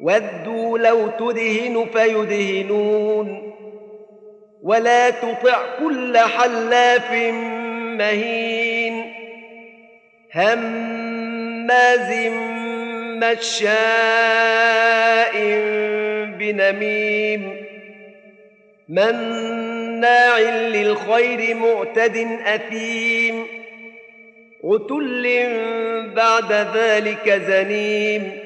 ودوا لو تدهن فيدهنون ولا تطع كل حلاف مهين هماز مشاء بنميم مناع للخير معتد أثيم عتل بعد ذلك زنيم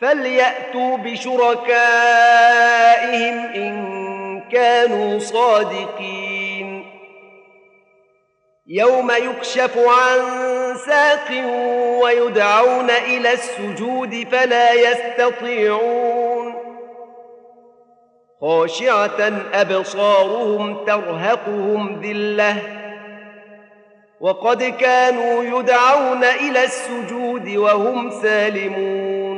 فليأتوا بشركائهم إن كانوا صادقين. يوم يكشف عن ساق ويدعون إلى السجود فلا يستطيعون. خاشعة أبصارهم ترهقهم ذلة. وقد كانوا يدعون إلى السجود وهم سالمون.